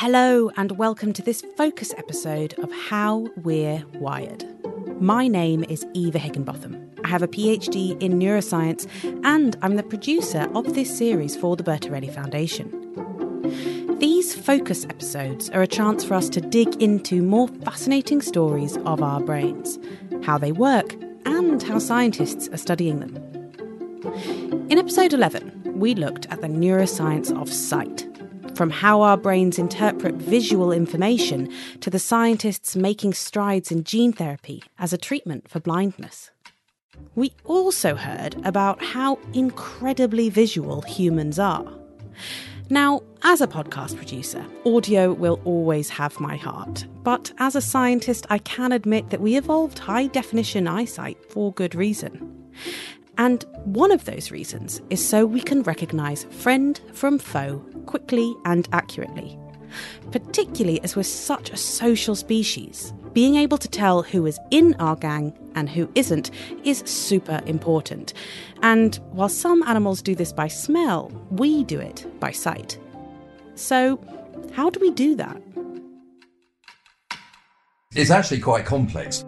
Hello, and welcome to this focus episode of How We're Wired. My name is Eva Higginbotham. I have a PhD in neuroscience, and I'm the producer of this series for the Bertarelli Foundation. These focus episodes are a chance for us to dig into more fascinating stories of our brains, how they work, and how scientists are studying them. In episode 11, we looked at the neuroscience of sight from how our brains interpret visual information to the scientists making strides in gene therapy as a treatment for blindness. We also heard about how incredibly visual humans are. Now, as a podcast producer, audio will always have my heart. But as a scientist, I can admit that we evolved high definition eyesight for good reason. And one of those reasons is so we can recognise friend from foe quickly and accurately. Particularly as we're such a social species, being able to tell who is in our gang and who isn't is super important. And while some animals do this by smell, we do it by sight. So, how do we do that? It's actually quite complex.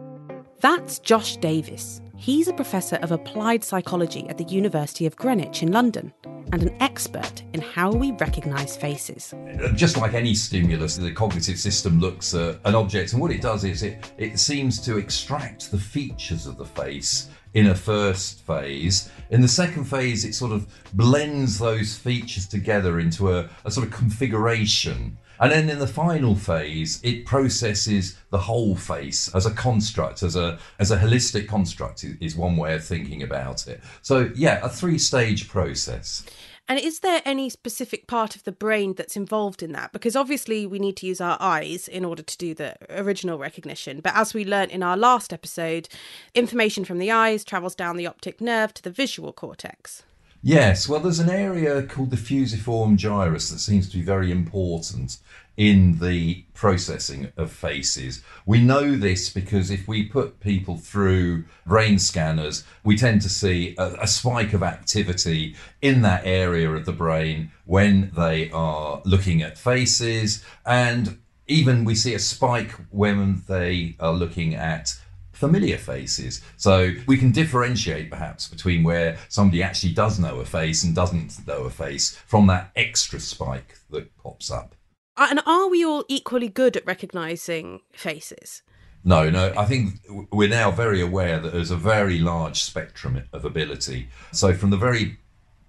That's Josh Davis. He's a professor of applied psychology at the University of Greenwich in London and an expert in how we recognise faces. Just like any stimulus, the cognitive system looks at an object, and what it does is it, it seems to extract the features of the face in a first phase. In the second phase, it sort of blends those features together into a, a sort of configuration. And then in the final phase, it processes the whole face as a construct, as a as a holistic construct is one way of thinking about it. So yeah, a three stage process. And is there any specific part of the brain that's involved in that? Because obviously we need to use our eyes in order to do the original recognition. But as we learnt in our last episode, information from the eyes travels down the optic nerve to the visual cortex. Yes, well, there's an area called the fusiform gyrus that seems to be very important in the processing of faces. We know this because if we put people through brain scanners, we tend to see a, a, spike of activity in that area of the brain when they are looking at faces. And even we see a spike when they are looking at familiar faces. So we can differentiate perhaps between where somebody actually does know a face and doesn't know a face from that extra spike that pops up. And are we all equally good at recognizing faces? No, no. I think we're now very aware that there's a very large spectrum of ability. So, from the very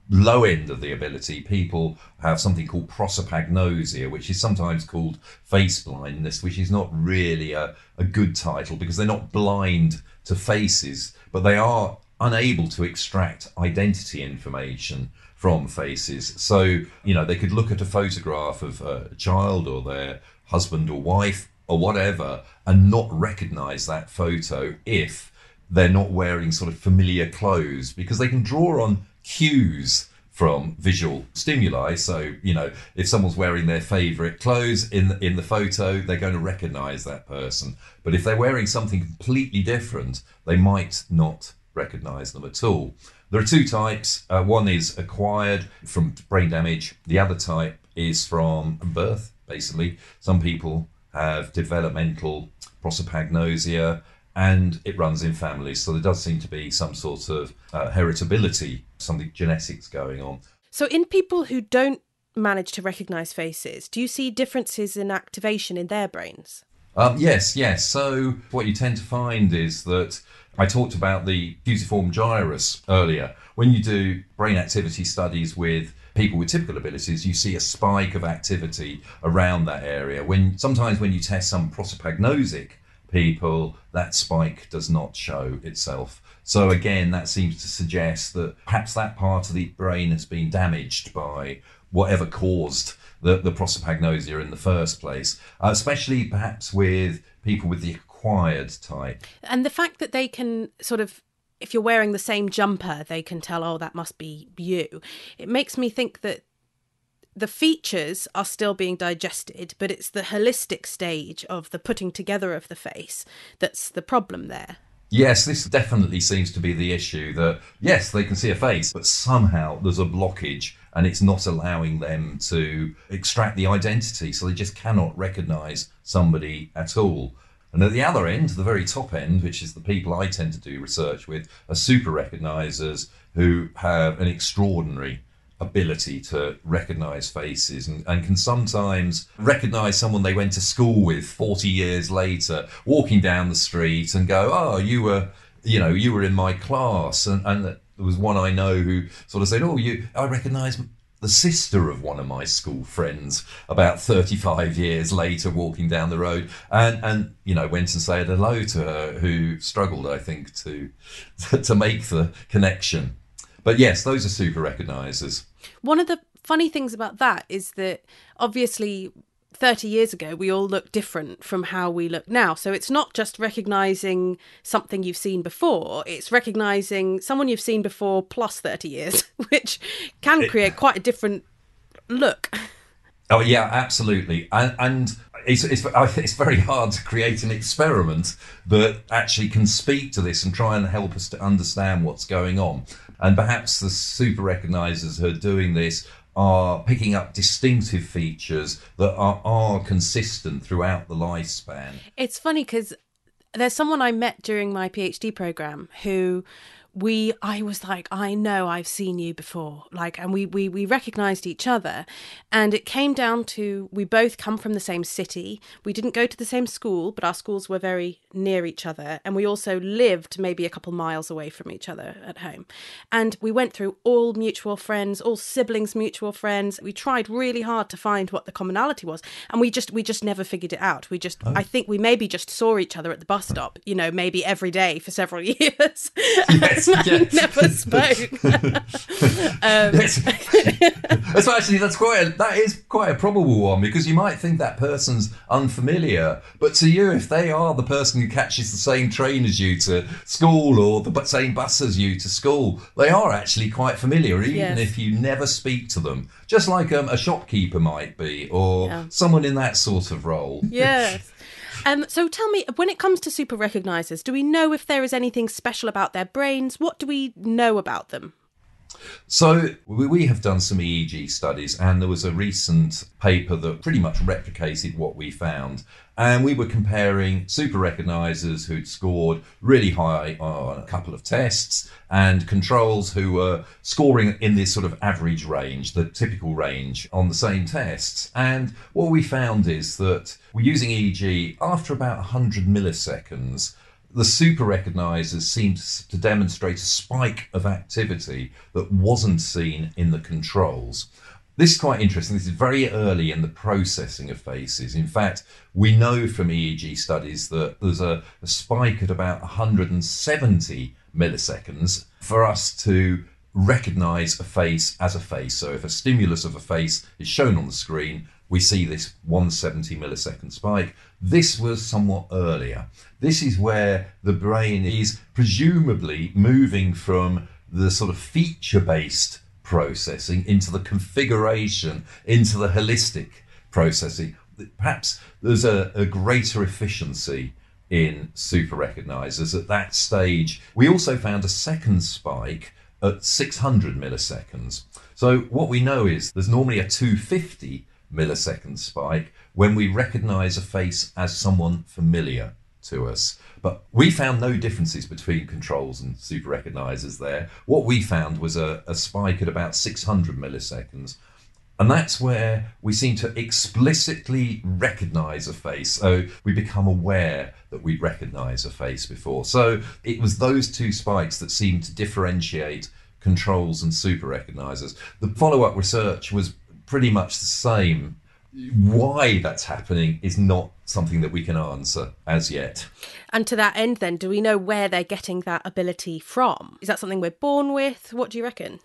low end of the ability, people have something called prosopagnosia, which is sometimes called face blindness, which is not really a, a good title because they're not blind to faces, but they are unable to extract identity information from faces. So, you know, they could look at a photograph of a child or their husband or wife or whatever and not recognize that photo if they're not wearing sort of familiar clothes because they can draw on cues from visual stimuli. So, you know, if someone's wearing their favorite clothes in in the photo, they're going to recognize that person. But if they're wearing something completely different, they might not recognize them at all. There are two types. Uh, one is acquired from brain damage. The other type is from birth, basically. Some people have developmental prosopagnosia and it runs in families. So there does seem to be some sort of uh, heritability, something genetics going on. So in people who don't manage to recognize faces, do you see differences in activation in their brains? Um, yes, yes. So what you tend to find is that I talked about the fusiform gyrus earlier. When you do brain activity studies with people with typical abilities, you see a spike of activity around that area. When sometimes when you test some prosopagnosic people, that spike does not show itself. So again, that seems to suggest that perhaps that part of the brain has been damaged by whatever caused the, the prosopagnosia in the first place, uh, especially perhaps with people with the acquired type. And the fact that they can sort of if you're wearing the same jumper, they can tell, oh, that must be you. It makes me think that the features are still being digested, but it's the holistic stage of the putting together of the face that's the problem there. Yes, this definitely seems to be the issue that, yes, they can see a face, but somehow there's a blockage and it's not allowing them to extract the identity. So they just cannot recognize somebody at all. And at the other end, the very top end, which is the people I tend to do research with, are super recognizers who have an extraordinary ability to recognize faces and, and, can sometimes recognize someone they went to school with 40 years later walking down the street and go oh you were you know you were in my class. And, and there was one i know who sort of said oh you i recognize the sister of one of my school friends about 35 years later walking down the road. And and you know went and said hello to her who struggled i think to to make the connection. But yes those are super recognizers one of the funny things about that is that obviously 30 years ago, we all look different from how we look now. So it's not just recognizing something you've seen before, it's recognizing someone you've seen before plus 30 years, which can create quite a different look. Oh, yeah, absolutely. And, and it's, it's, it's very hard to create an experiment that actually can speak to this and try and help us to understand what's going on. And perhaps the super recognizers who are doing this are picking up distinctive features that are, are consistent throughout the lifespan. It's funny because there's someone I met during my PhD program who we i was like i know i've seen you before. Like and we we we recognized each other. And it came down to we both come from the same city. We didn't go to the same school but our schools were very near each other. And we also lived maybe a couple miles away from each other at home. And we went through all mutual friends all siblings mutual friends. We tried really hard to find what the commonality was. And we just we just never figured it out. We just oh. i think we maybe just saw each other at the bus stop you know maybe every day for several years yes. never spoke. um, that's actually that's quite a, that is quite a probable one because you might think that person's unfamiliar, but to you, if they are the person who catches the same train as you to school or the same bus as you to school, they are actually quite familiar, even yes. if you never speak to them. Just like um, a shopkeeper might be, or yeah. someone in that sort of role. Yes. Um, so tell me, when it comes to super recognizers, do we know if there is anything special about their brains? What do we know about them? So we have done some EEG studies, and there was a recent paper that pretty much replicated what we found. And we were comparing super recognizers who'd scored really high on a couple of tests and controls who were scoring in this sort of average range, the typical range on the same tests. And what we found is that we're using EEG after about 100 milliseconds the super recognizers seemed to demonstrate a spike of activity that wasn't seen in the controls. This is quite interesting. This is very early in the processing of faces. In fact, we know from EEG studies that there's a, a spike at about 170 milliseconds for us to recognize a face as a face. So if a stimulus of a face is shown on the screen, we see this 170 millisecond spike. This was somewhat earlier. This is where the brain is presumably moving from the sort of feature based processing into the configuration, into the holistic processing. Perhaps there's a, a greater efficiency in super recognizers at that stage. We also found a second spike at 600 milliseconds. So what we know is there's normally a 250 millisecond spike when we recognize a face as someone familiar to us. But we found no differences between controls and super recognizers there. What we found was a, a spike at about 600 milliseconds. And that's where we seem to explicitly recognize a face. So we become aware that we recognize a face before. So it was those two spikes that seemed to differentiate controls and super recognizers. The follow up research was pretty much the same. Why that's happening is not something that we can answer as yet. And to that end, then, do we know where they're getting that ability from? Is that something we're born with? What do you reckon?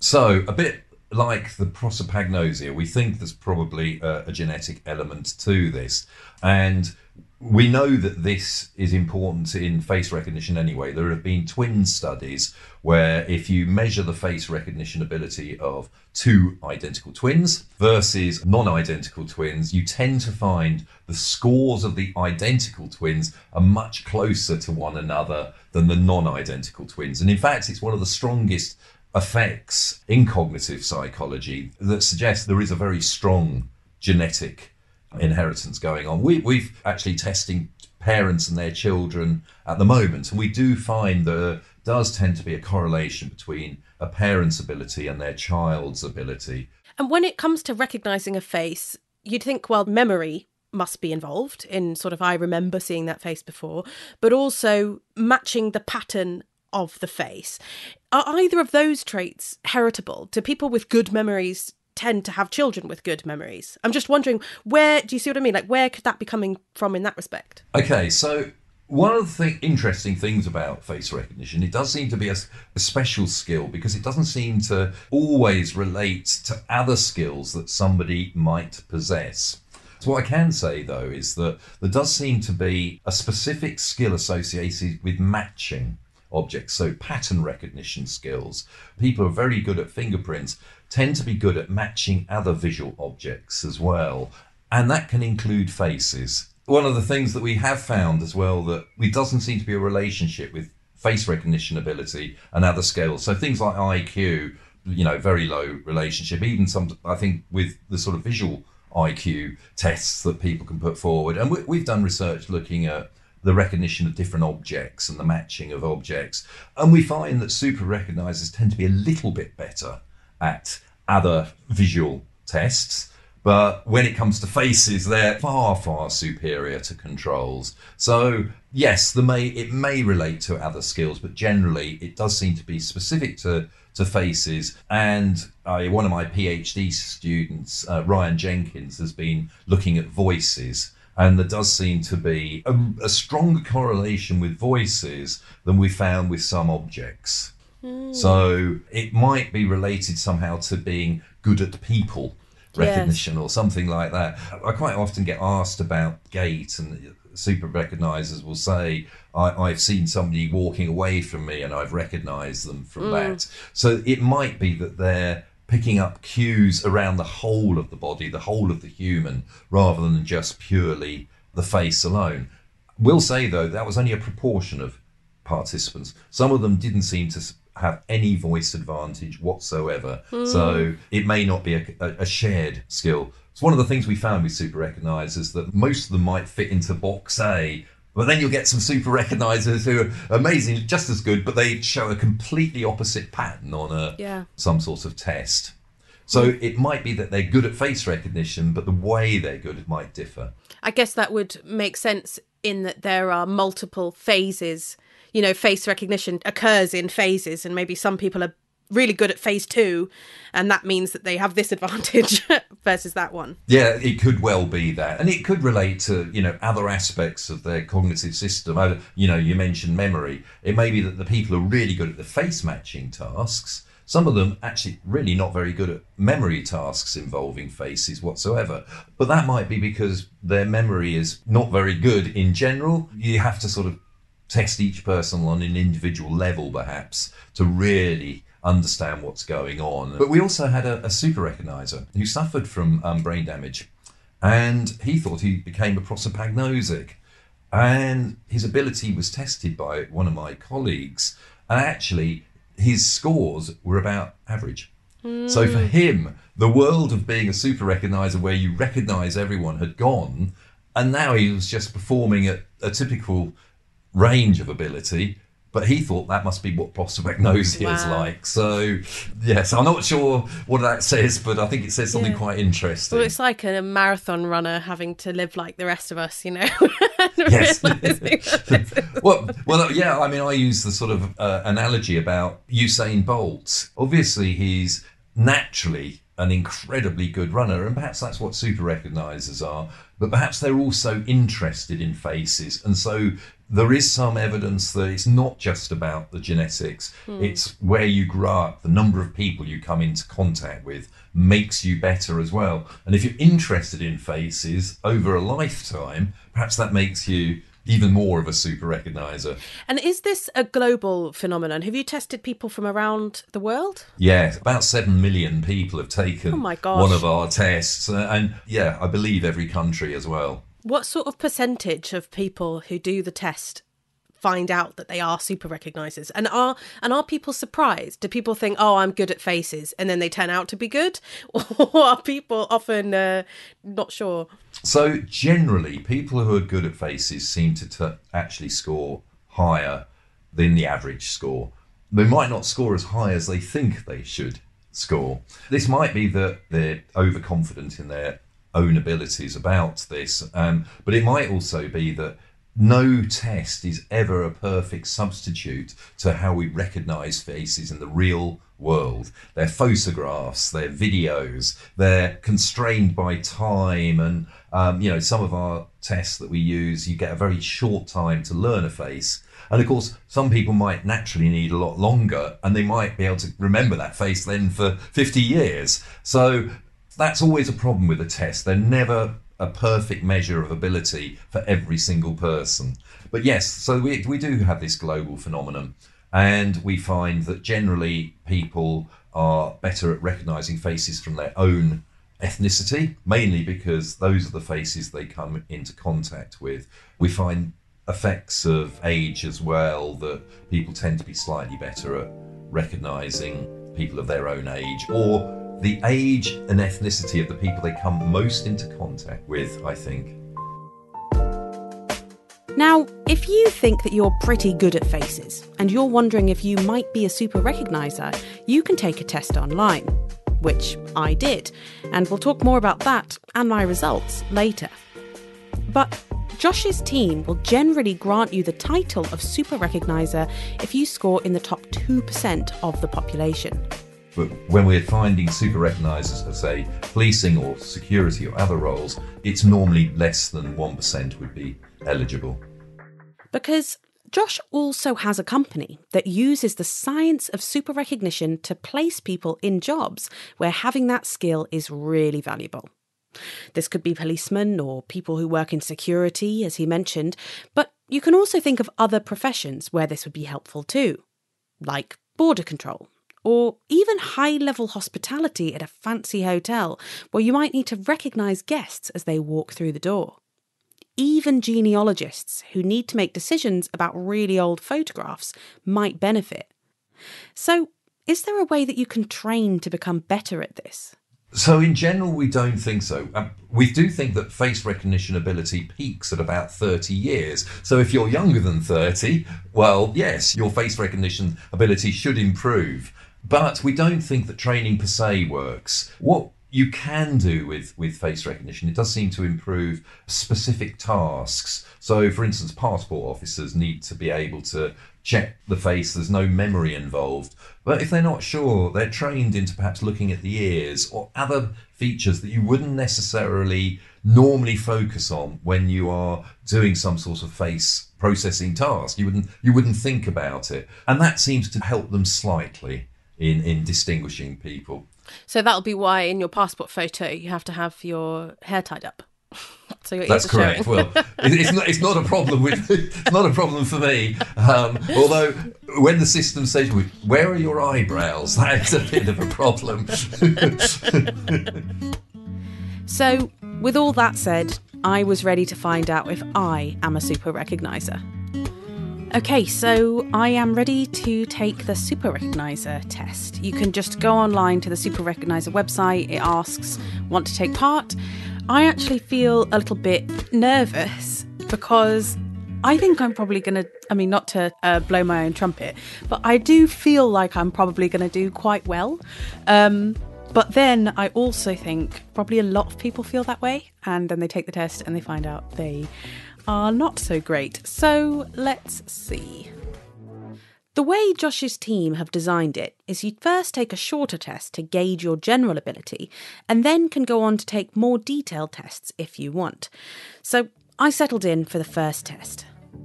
So, a bit like the prosopagnosia, we think there's probably a, a genetic element to this. And we know that this is important in face recognition anyway. There have been twin studies where if you measure the face recognition ability of two identical twins versus non identical twins, you tend to find the scores of the identical twins are much closer to one another than the non identical twins. And in fact, it's one of the strongest effects in cognitive psychology that suggests there is a very strong genetic inheritance going on. We, we've actually testing parents and their children at the moment, and we do find there does tend to be a correlation between a parent's ability and their child's ability. And when it comes to recognizing a face, you'd think, well, memory must be involved in sort of, I remember seeing that face before, but also matching the pattern of the face. Are either of those traits heritable? Do people with good memories tend to have children with good memories. I'm just wondering where do you see what I mean? Like where could that be coming from in that respect? Okay, so one of the th- interesting things about face recognition, it does seem to be a, a, special skill because it doesn't seem to always relate to other skills that somebody might possess. So, what I can say though is that there does seem to be a specific skill associated with matching objects, so pattern recognition skills. People are very good at fingerprints, tend to be good at matching other visual objects as well, and that can include faces. One of the things that we have found as well that we doesn't seem to be a relationship with face recognition ability and other skills. So things like IQ, you know, very low relationship. Even some, I think, with the sort of visual IQ tests that people can put forward, and we, have done research looking at the recognition of different objects and the matching of objects. And we find that super recognizers tend to be a little bit better at other visual tests. But when it comes to faces, they're far, far superior to controls. So yes, the may it may relate to other skills, but generally it does seem to be specific to to faces. And uh, one of my PhD students, uh, Ryan Jenkins, has been looking at voices and there does seem to be a, a stronger correlation with voices than we found with some objects. Mm. So it might be related somehow to being good at people recognition yes. or something like that. I quite often get asked about gait, and super recognizers will say, I, have seen somebody walking away from me and I've recognized them from mm. that. So it might be that they're picking up cues around the whole of the body, the whole of the human, rather than just purely the face alone. We'll say, though, that was only a proportion of participants. Some of them didn't seem to have any voice advantage whatsoever. Mm. So it may not be a, a, shared skill. It's one of the things we found with super recognizers that most of them might fit into box A, but then you'll get some super recognizers who are amazing, just as good, but they show a completely opposite pattern on a yeah. some sort of test. So it might be that they're good at face recognition, but the way they're good might differ. I guess that would make sense in that there are multiple phases. You know, face recognition occurs in phases, and maybe some people are really good at phase two, and that means that they have this advantage versus that one. Yeah, it could well be that, and it could relate to you know other aspects of their cognitive system. You know, you mentioned memory. It may be that the people are really good at the face matching tasks. Some of them actually really not very good at memory tasks involving faces whatsoever. But that might be because their memory is not very good in general. You have to sort of test each person on an individual level, perhaps, to really understand what's going on. But we also had a, a super recognizer who suffered from um, brain damage, and he thought he became a prosopagnosic. And his ability was tested by one of my colleagues, and actually, his scores were about average. Mm. So for him, the world of being a super recognizer where you recognize everyone had gone, and now he was just performing at a typical range of ability but he thought that must be what prosopagnosia wow. is like. So, yes, I'm not sure what that says, but I think it says something yeah. quite interesting. Well, it's like a marathon runner having to live like the rest of us, you know. yes. well, well, yeah. I mean, I use the sort of uh, analogy about Usain Bolt. Obviously, he's naturally an incredibly good runner, and perhaps that's what super recognizers are, but perhaps they're also interested in faces. And so there is some evidence that it's not just about the genetics, it's where you grow up, the number of people you come into contact with makes you better as well. And if you're interested in faces over a lifetime, perhaps that makes you even more of a super recognizer. And is this a global phenomenon? Have you tested people from around the world? Yeah, about 7 million people have taken Oh one of our tests. Uh, and yeah, I believe every country as well. What sort of percentage of people who do the test find out that they are super recognizers? And are and are people surprised? Do people think, "Oh, I'm good at faces," and then they turn out to be good, or are people often uh, not sure? So generally, people who are good at faces seem to t- actually score higher than the average score. They might not score as high as they think they should score. This might be that they're overconfident in their own abilities about this, um, but it might also be that no test is ever a perfect substitute to how we recognize faces in the real world. They're photographs, they're videos, they're constrained by time, and um, you know some of our tests that we use, you get a very short time to learn a face. And of course, some people might naturally need a lot longer, and they might be able to remember that face then for 50 years. So that's always a problem with a test. They're never a perfect measure of ability for every single person. But yes, so we, we do have this global phenomenon, and we find that generally people are better at recognizing faces from their own ethnicity, mainly because those are the faces they come into contact with. We find effects of age as well that people tend to be slightly better at recognizing people of their own age or the age and ethnicity of the people they come most into contact with, I think. Now, if you think that you're pretty good at faces and you're wondering if you might be a super recognizer, you can take a test online, which I did, and we'll talk more about that and my results later. But Josh's team will generally grant you the title of super recognizer if you score in the top 2% of the population. But when we're finding super recognizers for, say, policing or security or other roles, it's normally less than 1% would be eligible. Because Josh also has a company that uses the science of super recognition to place people in jobs where having that skill is really valuable. This could be policemen or people who work in security, as he mentioned, but you can also think of other professions where this would be helpful too, like border control, or even high level hospitality at a fancy hotel where you might need to recognise guests as they walk through the door. Even genealogists who need to make decisions about really old photographs might benefit. So, is there a way that you can train to become better at this? So, in general, we don't think so. Um, we do think that face recognition ability peaks at about 30 years. So, if you're younger than 30, well, yes, your face recognition ability should improve. But we don't think that training per se works. What you can do with, with face recognition, it does seem to improve specific tasks. So, for instance, passport officers need to be able to check the face, there's no memory involved. But if they're not sure, they're trained into perhaps looking at the ears or other features that you wouldn't necessarily normally focus on when you are doing some sort of face processing task. You wouldn't you wouldn't think about it. And that seems to help them slightly in, in distinguishing people. So that'll be why in your passport photo you have to have your hair tied up. so That's correct. showing. Well, it's not, it's not a problem with it's not a problem for me. Um, although when the system says, "Where are your eyebrows?" That's a bit of a problem. So, with all that said, I was ready to find out if I am a super recognizer. Okay, so I am ready to take the Super Recognizer test. You can just go online to the Super Recognizer website. It asks, want to take part? I actually feel a little bit nervous because I think I'm probably going to, I mean, not to uh, blow my own trumpet, but I do feel like I'm probably going to do quite well. Um, but then I also think probably a lot of people feel that way, and then they take the test and they find out they are not so great. So let's see. The way Josh's team have designed it is you first take a shorter test to gauge your general ability, and then can go on to take more detailed tests if you want. So I settled in for the first test.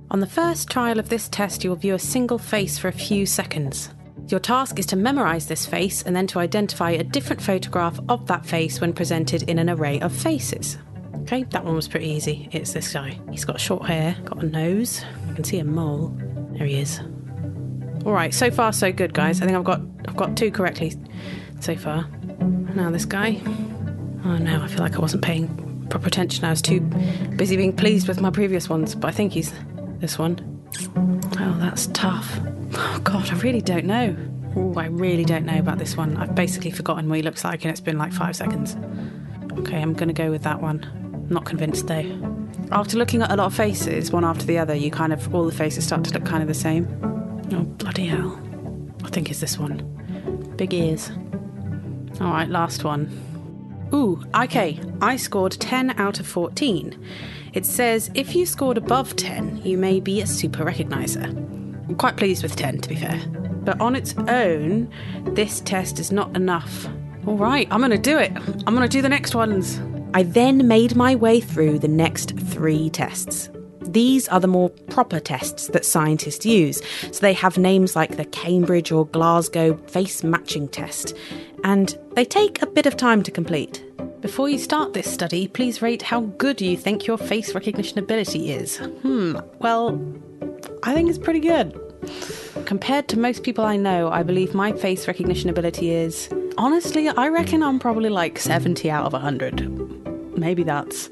On the first trial of this test, you will view a single face for a few seconds. Your task is to memorise this face and then to identify a different photograph of that face when presented in an array of faces. Okay, that one was pretty easy. It's this guy. He's got short hair, got a nose. I can see a mole. There he is. All right, so far so good, guys. I think I've got I've got two correctly so far. Now this guy. Oh no, I feel like I wasn't paying proper attention. I was too busy being pleased with my previous ones, but I think he's this one. Oh, that's tough. Oh god, I really don't know. Oh, I really don't know about this one. I've basically forgotten what he looks like, and it's been like five seconds. Okay, I'm gonna go with that one. Not convinced though. After looking at a lot of faces, one after the other, you kind of all the faces start to look kind of the same. Oh, bloody hell. I think it's this one. Big ears. Alright, last one. Ooh, okay. I scored 10 out of 14. It says if you scored above 10, you may be a super recognizer. I'm quite pleased with 10, to be fair. But on its own, this test is not enough. Alright, I'm gonna do it. I'm gonna do the next ones. I then made my way through the next three tests. These are the more proper tests that scientists use, so they have names like the Cambridge or Glasgow face matching test, and they take a bit of time to complete. Before you start this study, please rate how good you think your face recognition ability is. Hmm, well, I think it's pretty good. Compared to most people I know, I believe my face recognition ability is. Honestly, I reckon I'm probably like 70 out of 100. Maybe that's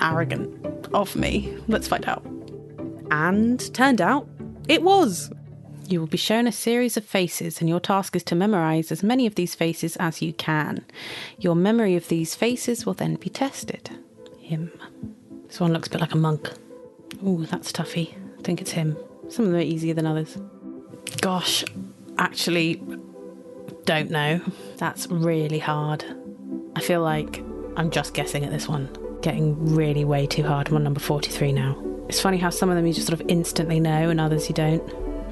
arrogant of me. Let's find out. And turned out it was. You will be shown a series of faces, and your task is to memorize as many of these faces as you can. Your memory of these faces will then be tested. Him. This one looks a bit like a monk. Ooh, that's toughy. I think it's him. Some of them are easier than others. Gosh, actually, don't know. That's really hard. I feel like I'm just guessing at this one getting really way too hard. I'm on number 43 now. It's funny how some of them you just sort of instantly know and others you don't.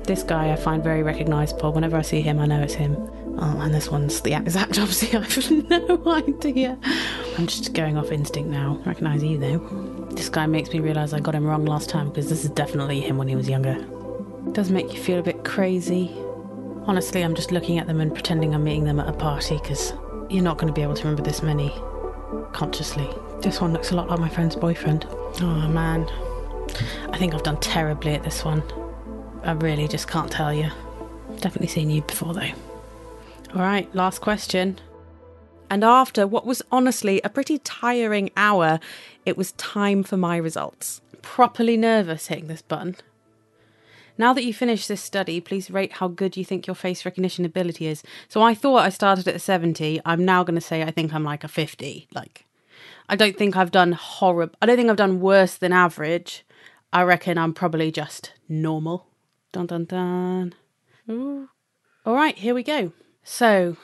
This guy I find very recognisable. Whenever I see him, I know it's him. Oh, and this one's the exact opposite. I have no idea. I'm just going off instinct now. Recognise you though. This guy makes me realise I got him wrong last time because this is definitely him when he was younger. It does make you feel a bit crazy. Honestly, I'm just looking at them and pretending I'm meeting them at a party because you're not going to be able to remember this many consciously. This one looks a lot like my friend's boyfriend. Oh man. I think I've done terribly at this one. I really just can't tell you. Definitely seen you before though. Alright, last question. And after what was honestly a pretty tiring hour, it was time for my results. Properly nervous hitting this button. Now that you finished this study, please rate how good you think your face recognition ability is. So I thought I started at a 70. I'm now going to say I think I'm like a 50. Like, I don't think I've done horrible. I don't think I've done worse than average. I reckon I'm probably just normal. Dun dun dun. Ooh. All right, here we go. So,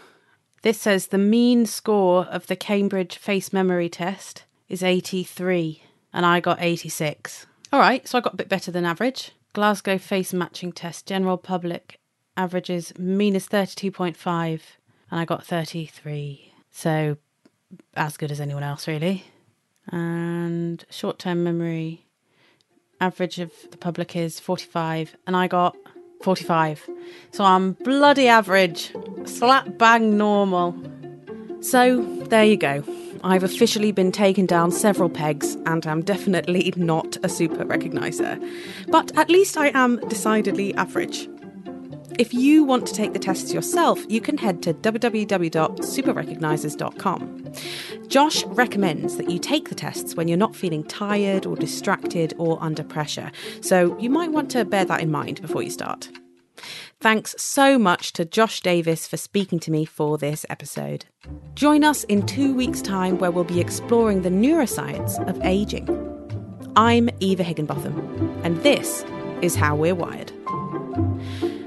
this says the mean score of the Cambridge face memory test is 83, and I got 86. All right, so I got a bit better than average. Glasgow face matching test, general public averages mean is 32.5, and I got 33. So as good as anyone else, really. And short term memory, average of the public is 45, and I got 45. So I'm bloody average, slap bang normal. So there you go. I've officially been taken down several pegs and am definitely not a super recognizer. But at least I am decidedly average. If you want to take the tests yourself, you can head to www.superrecognizers.com. Josh recommends that you take the tests when you're not feeling tired or distracted or under pressure, so you might want to bear that in mind before you start. Thanks so much to Josh Davis for speaking to me for this episode. Join us in two weeks' time where we'll be exploring the neuroscience of aging. I'm Eva Higginbotham, and this is How We're Wired.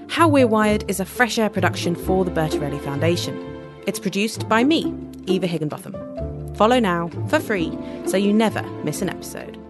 How We're Wired is a fresh air production for the Bertarelli Foundation. It's produced by me, Eva Higginbotham. Follow now for free so you never miss an episode.